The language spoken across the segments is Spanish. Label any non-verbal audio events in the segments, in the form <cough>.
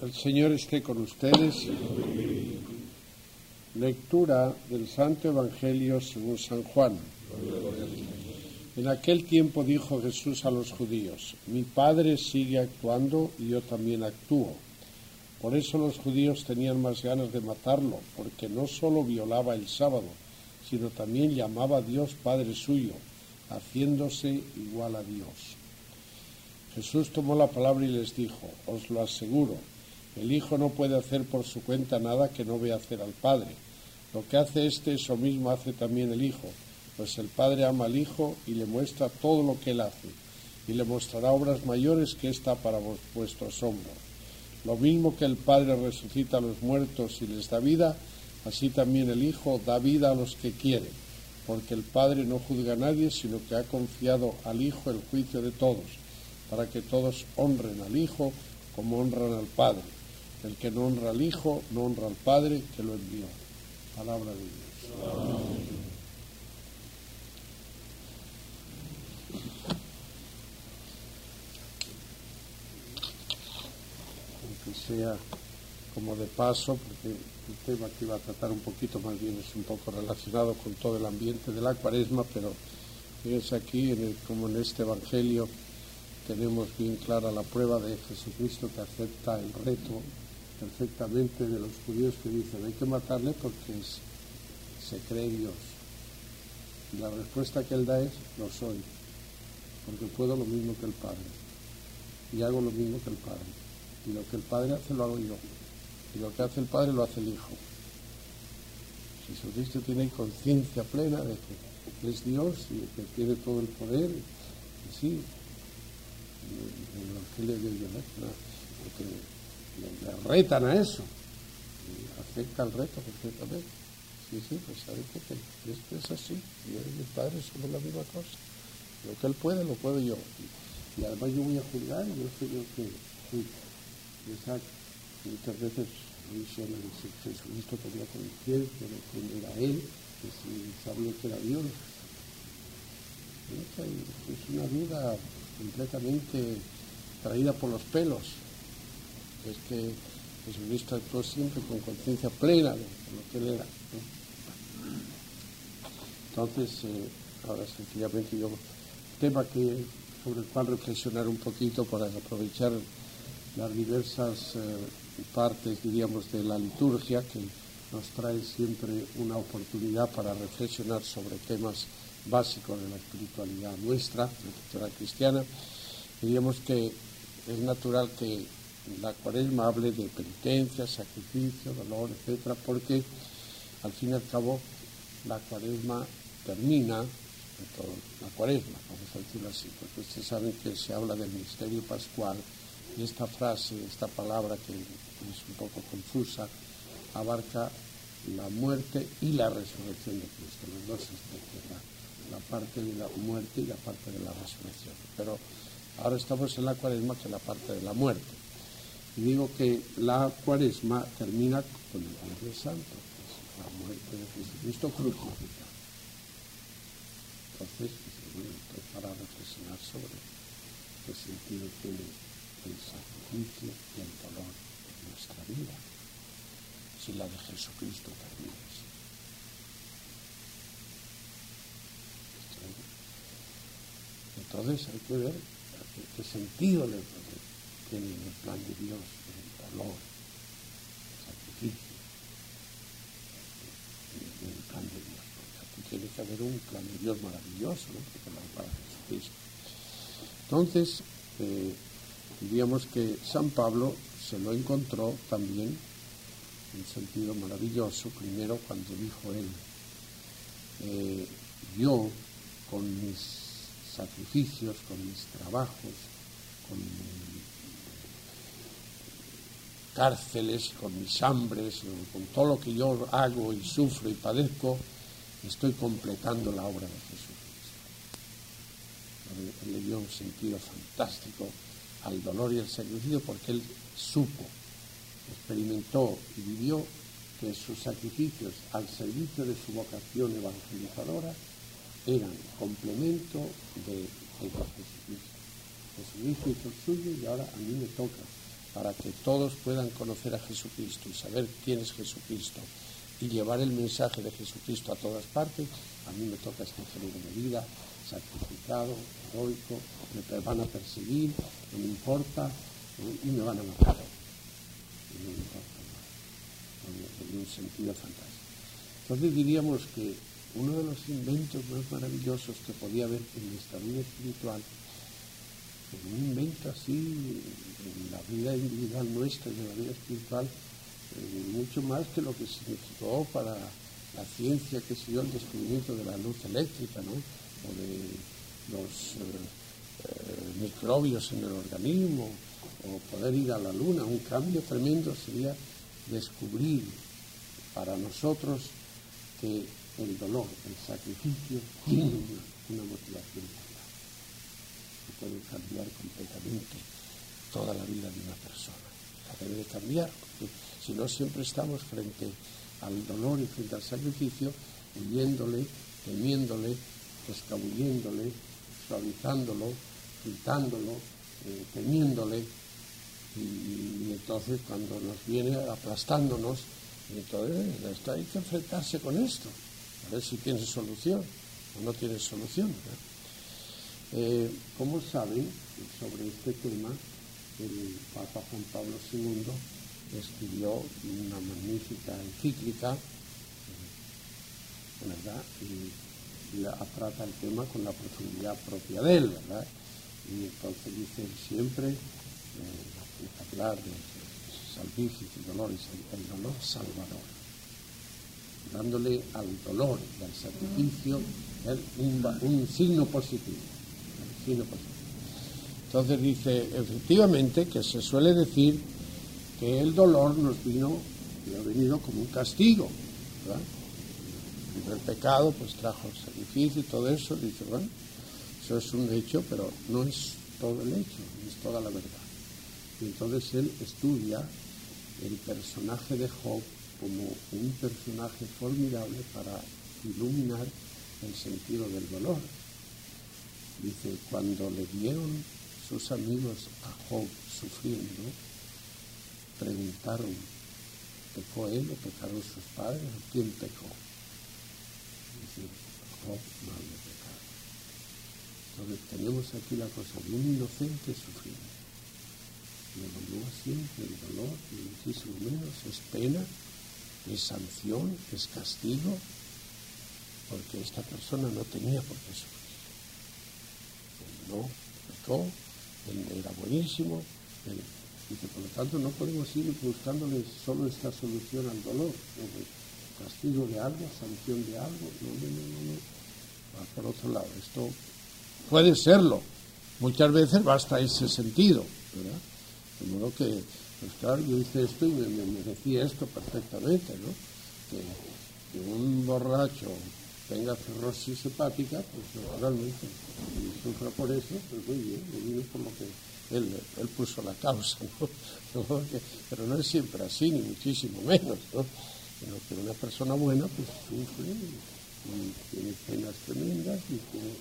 El Señor esté con ustedes. Lectura del Santo Evangelio según San Juan. En aquel tiempo dijo Jesús a los judíos, mi Padre sigue actuando y yo también actúo. Por eso los judíos tenían más ganas de matarlo, porque no solo violaba el sábado, sino también llamaba a Dios Padre suyo, haciéndose igual a Dios. Jesús tomó la palabra y les dijo, os lo aseguro, el Hijo no puede hacer por su cuenta nada que no vea hacer al Padre. Lo que hace éste, eso mismo hace también el Hijo, pues el Padre ama al Hijo y le muestra todo lo que él hace, y le mostrará obras mayores que está para vuestro asombro. Lo mismo que el Padre resucita a los muertos y les da vida, así también el Hijo da vida a los que quiere, porque el Padre no juzga a nadie, sino que ha confiado al Hijo el juicio de todos, para que todos honren al Hijo como honran al Padre. El que no honra al Hijo, no honra al Padre que lo envió. Palabra de Dios. Aunque sea como de paso, porque el tema que iba a tratar un poquito más bien es un poco relacionado con todo el ambiente de la cuaresma, pero es aquí, como en este Evangelio, tenemos bien clara la prueba de Jesucristo que acepta el reto perfectamente de los judíos que dicen hay que matarle porque se cree Dios. Y la respuesta que él da es lo soy, porque puedo lo mismo que el Padre. Y hago lo mismo que el Padre. Y lo que el Padre hace lo hago yo. Y lo que hace el Padre lo hace el Hijo. Jesucristo tiene conciencia plena de que es Dios y que tiene todo el poder. Y sí, que le, retan a eso. Y acepta el reto perfectamente. Sí, sí, pues sabe que, esto es así. Yo y mi padre somos la misma cosa. Lo que él puede, lo puedo yo. Y, además yo voy a juzgar y yo soy yo que Exacto. Muchas veces menciona que Jesucristo tenía conciencia de quién era él, que si sabía que era Dios. Es una vida completamente traída por los pelos. Es que Jesucristo actuó siempre con conciencia plena de lo que él era. Entonces, eh, ahora sencillamente yo, tema que, sobre el cual reflexionar un poquito para aprovechar las diversas eh, partes, diríamos, de la liturgia que nos trae siempre una oportunidad para reflexionar sobre temas básico de la espiritualidad nuestra, la espiritualidad cristiana. Diríamos que es natural que la cuaresma hable de penitencia, sacrificio, dolor, etcétera, porque al fin y al cabo la cuaresma termina, la cuaresma, vamos a decirlo así, porque ustedes saben que se habla del misterio pascual y esta frase, esta palabra que es un poco confusa, abarca la muerte y la resurrección de Cristo, los dos aspectos, la parte de la muerte y la parte de la resurrección. Pero ahora estamos en la cuaresma que es la parte de la muerte. Y digo que la cuaresma termina con el Padre Santo, la muerte de Jesucristo crucificado. Entonces, pues, para reflexionar sobre qué sentido tiene el sacrificio y el dolor de nuestra vida, si la de Jesucristo así. Entonces hay que ver qué, sentido le, tiene el plan de Dios, el dolor, el sacrificio, el, plan de Dios. Porque aquí tiene que haber un plan de Dios maravilloso, ¿no? para Jesucristo. Entonces, eh, diríamos que San Pablo se lo encontró también en sentido maravilloso, primero cuando dijo él, eh, yo con mis sacrificios, con mis trabajos, con cárceles, con mis hambres, con todo lo que yo hago y sufro y padezco, estoy completando la obra de Jesucristo. Le dio un sentido fantástico al dolor y al sacrificio porque él supo, experimentó y vivió que sus sacrificios al servicio de su vocación evangelizadora eran complemento de, Jesucristo. sacrificio hizo suyo y ahora a mí me toca para que todos puedan conocer a Jesucristo y saber quién es Jesucristo y llevar el mensaje de Jesucristo a todas partes, a mí me toca este género de vida, sacrificado, heroico, me van a perseguir, no me importa, y me van a matar. No me importa en un sentido fantástico. Entonces diríamos que uno de los inventos más maravillosos que podía haber en nuestra vida espiritual, un invento así en la vida individual nuestra y en la vida espiritual, eh, mucho más que lo que significó para la ciencia, que dio el descubrimiento de la luz eléctrica, ¿no? O de los eh, eh, microbios en el organismo, o poder ir a la luna. Un cambio tremendo sería descubrir para nosotros que el dolor, el sacrificio, tiene una, motivación que puede cambiar completamente toda la vida de una persona. La debe cambiar, porque si no siempre estamos frente al dolor y frente al sacrificio, huyéndole, temiéndole, escabulléndole, suavizándolo, gritándolo, eh, y, entonces cuando nos viene aplastándonos, entonces hay que enfrentarse con esto, a ver si tiene solución o no tiene solución. Eh, como saben, sobre este tema, el Papa Juan Pablo II escribió una magnífica encíclica, eh, ¿verdad? Y la, trata el tema con la profundidad propia de él, ¿verdad? Y entonces dice siempre, eh, hablar de salvificio y dolor, el dolor salvador, dándole al dolor y al sacrificio un, signo positivo, signo positivo. Entonces dice, efectivamente, que se suele decir que el dolor nos vino y ha venido como un castigo. ¿verdad? El pecado pues trajo el sacrificio y todo eso. Dice, bueno, eso es un hecho, pero no es todo el hecho, es toda la verdad. Y entonces él estudia el personaje de Job como un personaje formidable para iluminar el sentido del dolor. Dice, cuando le vieron sus amigos a Job sufriendo, preguntaron, ¿pecó él o pecaron sus padres? ¿Quién pecó? Dice, Job no había pecado. Entonces tenemos aquí la cosa de un inocente sufriendo el dolor siempre, el dolor, y muchísimo menos, es pena, es sanción, es castigo, porque esta persona no tenía por qué sufrir. Él no pecó, él era buenísimo, y que por lo tanto no podemos ir buscándole solo esta solución al dolor, castigo de algo, sanción de algo, no, no, no, no. Va por otro lado, esto puede serlo, muchas veces basta ese sentido, ¿verdad? De modo que, pues claro, yo hice esto y me, merecía esto perfectamente, ¿no? Que, un borracho tenga cirrosis hepática, pues realmente, y sufra por eso, pues muy bien, vino por lo que él, él puso la causa, ¿no? <laughs> pero no es siempre así, ni muchísimo menos, ¿no? Sino que una persona buena, pues sufre y, tiene penas tremendas y tiene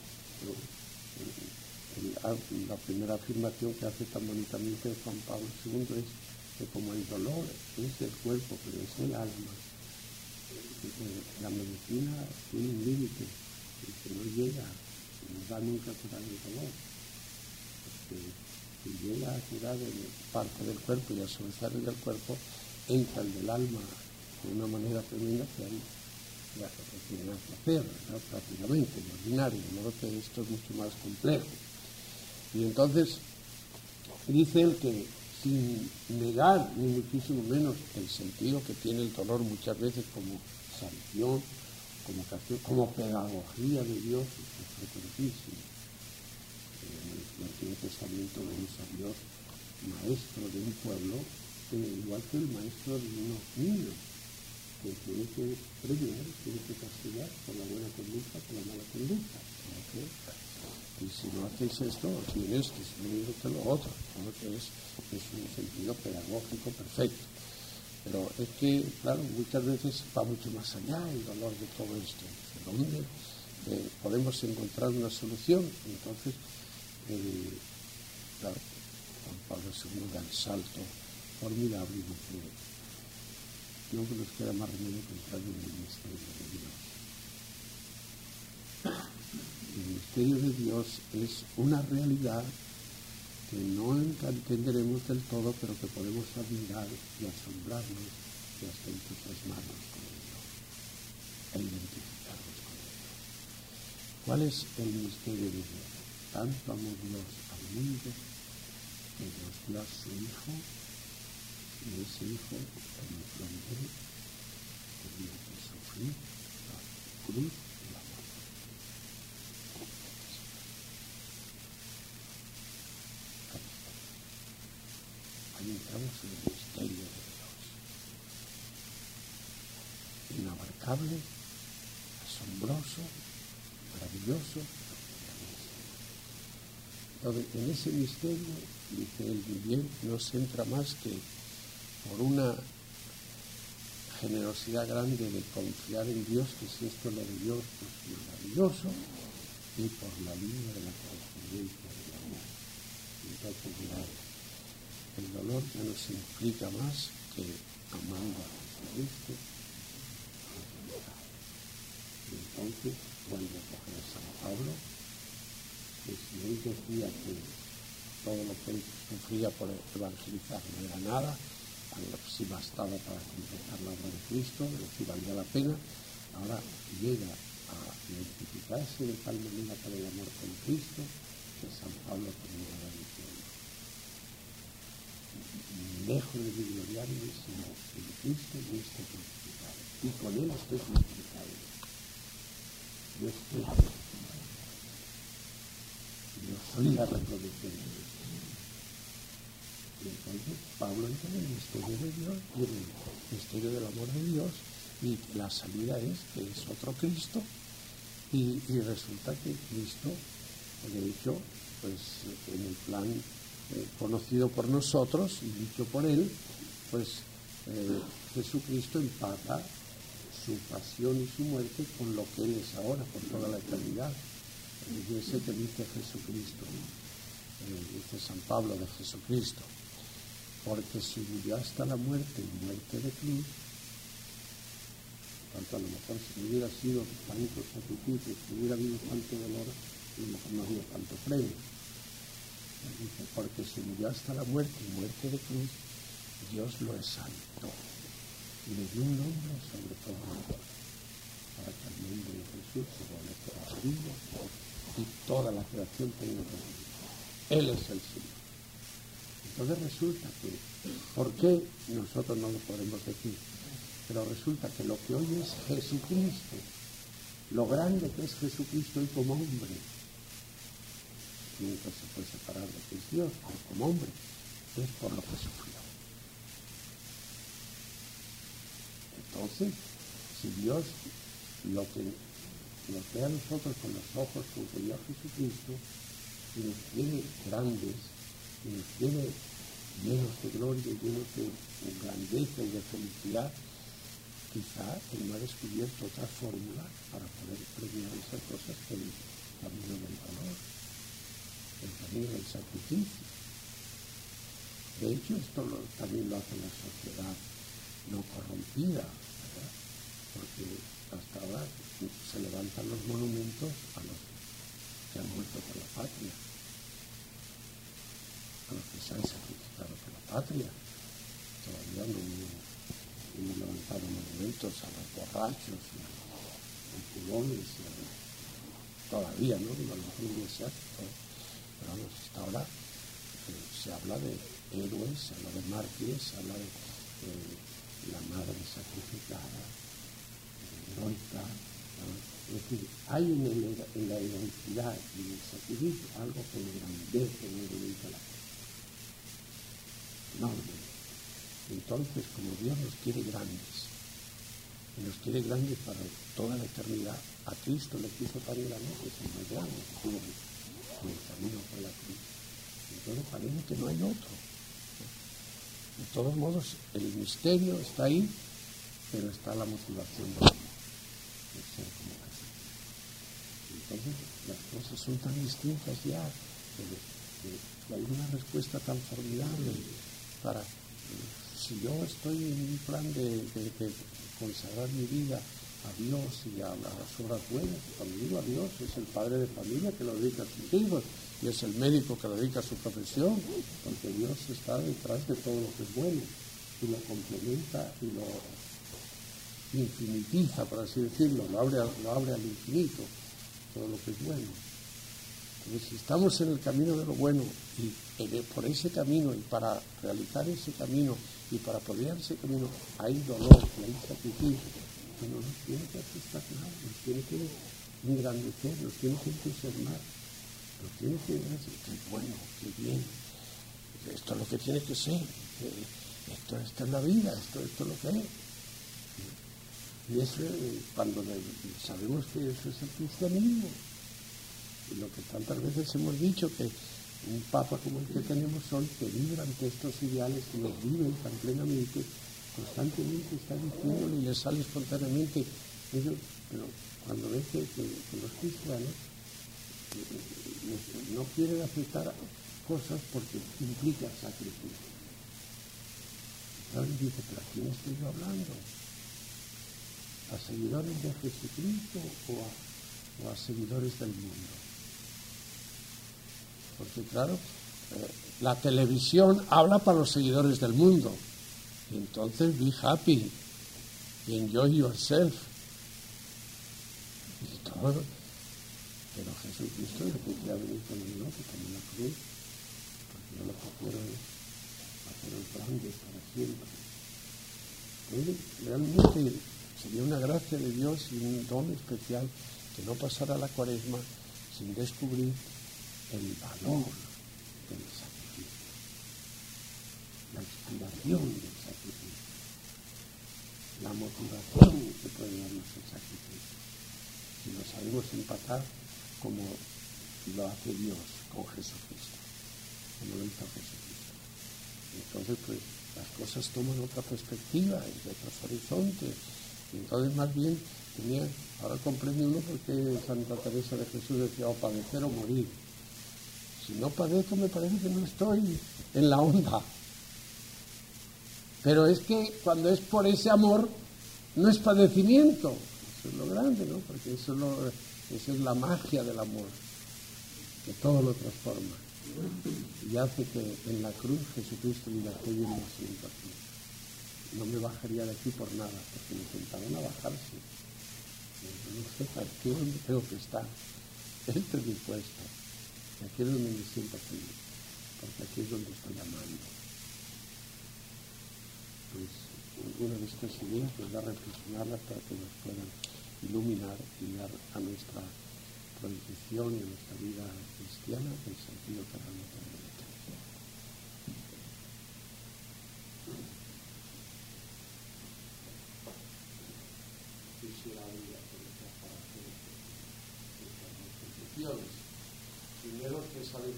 la primera afirmación que hace tan bonitamente Juan Pablo II es que como el dolor es del cuerpo, pero es el alma, la medicina tiene un límite y que no llega, no va nunca a curar el dolor. Porque si llega a curar parte del cuerpo y a el del cuerpo, entra el del alma de una manera tremenda ya, tiene que hacer, prácticamente, en ordinario, de modo que esto es mucho más complejo. Y entonces dice él que sin negar ni muchísimo menos el sentido que tiene el dolor muchas veces como sanción, como, como pedagogía de Dios, es frecuentísimo. En el Antiguo Testamento vemos a Dios maestro de un pueblo, igual que el maestro de unos niños, que tiene que premiar, tiene que castigar por la buena conducta, por la mala conducta. Y si no hacéis esto, os esto, si no esto, lo otro. es, un sentido pedagógico perfecto. Pero es que, claro, muchas veces va mucho más allá el dolor de todo esto. ¿Dónde eh, podemos encontrar una solución? Entonces, Juan Pablo II da el salto formidable y no nos queda más remedio que entrar en el misterio de Dios. El misterio de Dios es una realidad que no entenderemos del todo, pero que podemos admirar y asombrarnos y hasta entusiasmarnos con ello e identificarnos con ello. ¿Cuál es el misterio de Dios? Tanto amó Dios al mundo que nos dio a su Hijo y ese Hijo en el plan de él tenía que sufrir la cruz Ahí entramos en el misterio de Dios. Inabarcable, asombroso, maravilloso. Entonces, en ese misterio, dice él bien, no se entra más que por una generosidad grande de confiar en Dios, que si esto lo de Dios, pues maravilloso, y por la línea de la correspondencia del amor. Entonces, el dolor ya no se implica más que amando a Jesucristo. Y entonces vuelve a coger a San Pablo, que si él decía que todo lo que él sufría por evangelizar no era nada, si bastaba para completar la obra de Cristo, si valía la pena, ahora llega a identificarse de tal manera con el amor con Cristo que San Pablo tenía lejos de mi gloriarme, sino en Cristo y este crucificado. Y con Él estoy crucificado. Yo estoy. Yo soy la reproducción de Dios. Y entonces Pablo entra en el misterio de Dios y el misterio del amor de Dios y la salida es que es otro Cristo y, y resulta que Cristo, de hecho, pues en el plan eh, conocido por nosotros y dicho por él, pues eh, Jesucristo empata su pasión y su muerte con lo que él es ahora, por toda la eternidad. ese que dice Jesucristo, eh, dice San Pablo de Jesucristo, porque si murió hasta la muerte muerte de cruz, tanto a lo mejor si hubiera sido tanto sacrificio, si hubiera habido tanto dolor, a lo mejor no había tanto premio porque si murió hasta la muerte muerte de cruz, Dios lo exaltó y le dio un nombre sobre todo nombre, para que el nombre de Jesús se vuelva y toda la creación tenga vida. Él es el Señor. Entonces resulta que, ¿por qué nosotros no lo podemos decir? Pero resulta que lo que hoy es Jesucristo, lo grande que es Jesucristo y como hombre, nunca se puede separar de que es Dios, como hombre, es por lo que sufrió. Entonces, si Dios lo que nos ve a nosotros con los ojos con que vio Jesucristo, y nos tiene grandes, tiene llenos de gloria, llenos de grandeza y de felicidad, quizá Él no ha descubierto otra fórmula para poder premiar esas cosas que el camino del valor el camino del sacrificio. De hecho, esto también lo hace la sociedad no corrompida, porque hasta ahora se levantan los monumentos a los que han muerto por la patria, los que se han sacrificado por la patria. Todavía no hemos levantado monumentos a los borrachos, a los culones, todavía, ¿no? A los eclesiásticos pero vamos, hasta ahora eh, se habla de héroes, se habla de mártires, se habla de eh, la madre sacrificada, heroica. Es decir, hay en, la heroicidad y en el sacrificio algo que engrandece enormemente a la fe. Entonces, como Dios nos quiere grandes, y nos quiere grandes para toda la eternidad, a Cristo le quiso tan grande que es más grande, el camino por la cruz. Entonces parece que no hay otro. De todos modos, el misterio está ahí, pero está la motivación de ser como Jesús. Entonces las cosas son tan distintas ya que, hay una respuesta tan formidable para, si yo estoy en un plan de, consagrar mi vida a Dios y a las obras buenas, digo a Dios, es el padre de familia que lo dedica a sus hijos y es el médico que lo dedica a su profesión, porque Dios está detrás de todo lo que es bueno y lo complementa y lo infinitiza, por así decirlo, lo abre, lo abre al infinito, todo lo que es bueno. Entonces, si estamos en el camino de lo bueno y por ese camino y para realizar ese camino y para apoyar ese camino hay dolor hay sacrificio, que no nos tiene que asustar nada, nos tiene que engrandecer, nos tiene que entusiasmar, nos tiene que decir que bueno, qué bien, esto es lo que tiene que ser, eh, esto, esto es la vida, esto, esto es lo que es. Y eso, cuando sabemos que eso es el cristianismo, lo que tantas veces hemos dicho, que un papa como el que tenemos hoy, que vive ante estos ideales y los vive tan plenamente, constantemente está diciendo y le sale espontáneamente, pero cuando ve que, los cristianos no quieren aceptar cosas porque implica sacrificio. Entonces dice, pero ¿a quién estoy hablando? a seguidores de Jesucristo o a, seguidores del mundo. Porque claro, eh, la televisión habla para los seguidores del mundo. Entonces be happy enjoy yourself. Y todo. Pero Jesucristo es el que ha venido con el que también la cruz. Porque yo lo es hacer grande para siempre. realmente Sería una gracia de Dios y un don especial que no pasara la cuaresma sin descubrir el valor del sacrificio, la inspiración del sacrificio, la motivación que puede darnos el sacrificio. Si lo sabemos empatar como lo hace Dios con Jesucristo, como lo hizo Jesucristo. Entonces, pues las cosas toman otra perspectiva, otros horizontes entonces más bien tenía, ahora comprende uno porque Santa Teresa de Jesús decía, o padecer o morir. Si no padezco me parece que no estoy en la onda. Pero es que cuando es por ese amor, no es padecimiento. Eso es lo grande, ¿no? Porque eso es, la magia del amor, que todo lo transforma. Y hace que en la cruz Jesucristo diga, estoy en el siento aquí no me bajaría de aquí por nada, porque me intentaron a bajarse. No sé, aquí es donde tengo que estar. Este es mi puesto. Y aquí es donde me siento feliz, porque aquí es donde estoy amando. Pues alguna de estas ideas a reflexionarlas para que nos puedan iluminar y dar a nuestra transición y a nuestra vida cristiana el sentido que realmente Primero,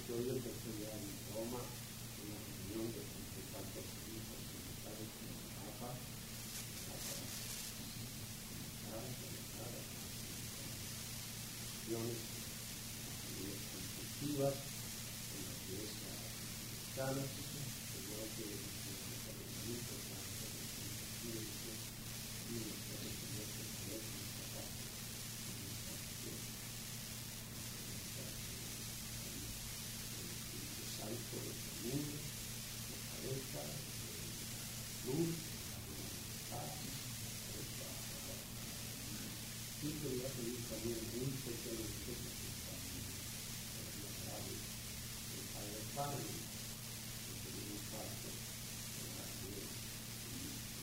que saben que hoy el tercer día en Roma, en la reunión de principales hijos con el Papa, constructivas en la iglesia cristiana, primero que